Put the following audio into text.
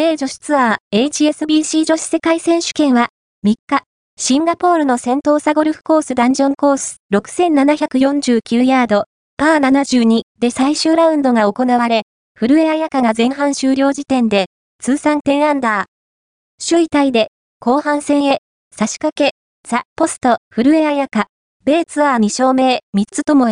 米女子ツアー HSBC 女子世界選手権は3日、シンガポールの先頭サゴルフコースダンジョンコース6749ヤード、パー72で最終ラウンドが行われ、古江彩香が前半終了時点で通算10アンダー。首位タイで後半戦へ差し掛け、ザ・ポスト、古江彩香、米ツアー2勝目3つともへ